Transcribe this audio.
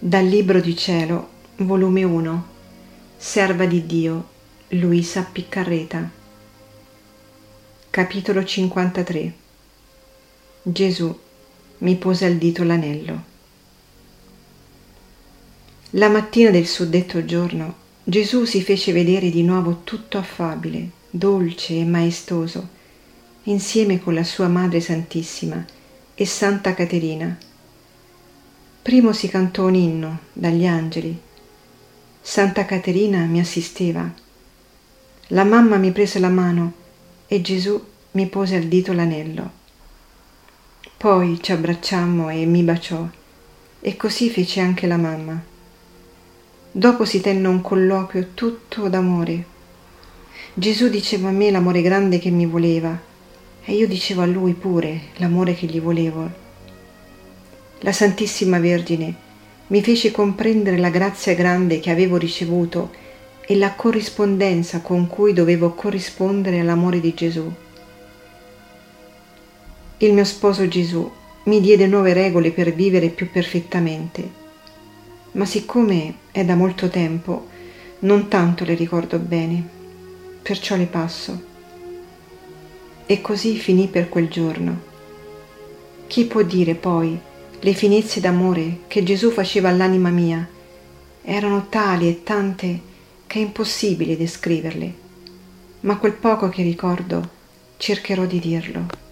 Dal Libro di Cielo, volume 1, Serva di Dio, Luisa Piccarreta. Capitolo 53 Gesù mi pose al dito l'anello. La mattina del suddetto giorno Gesù si fece vedere di nuovo tutto affabile, dolce e maestoso, insieme con la sua Madre Santissima e Santa Caterina Primo si cantò un inno dagli angeli. Santa Caterina mi assisteva. La mamma mi prese la mano e Gesù mi pose al dito l'anello. Poi ci abbracciammo e mi baciò e così fece anche la mamma. Dopo si tenne un colloquio tutto d'amore. Gesù diceva a me l'amore grande che mi voleva e io dicevo a lui pure l'amore che gli volevo la Santissima Vergine mi fece comprendere la grazia grande che avevo ricevuto e la corrispondenza con cui dovevo corrispondere all'amore di Gesù. Il mio sposo Gesù mi diede nuove regole per vivere più perfettamente, ma siccome è da molto tempo, non tanto le ricordo bene, perciò le passo. E così finì per quel giorno. Chi può dire poi le finezze d'amore che Gesù faceva all'anima mia erano tali e tante che è impossibile descriverle, ma quel poco che ricordo cercherò di dirlo.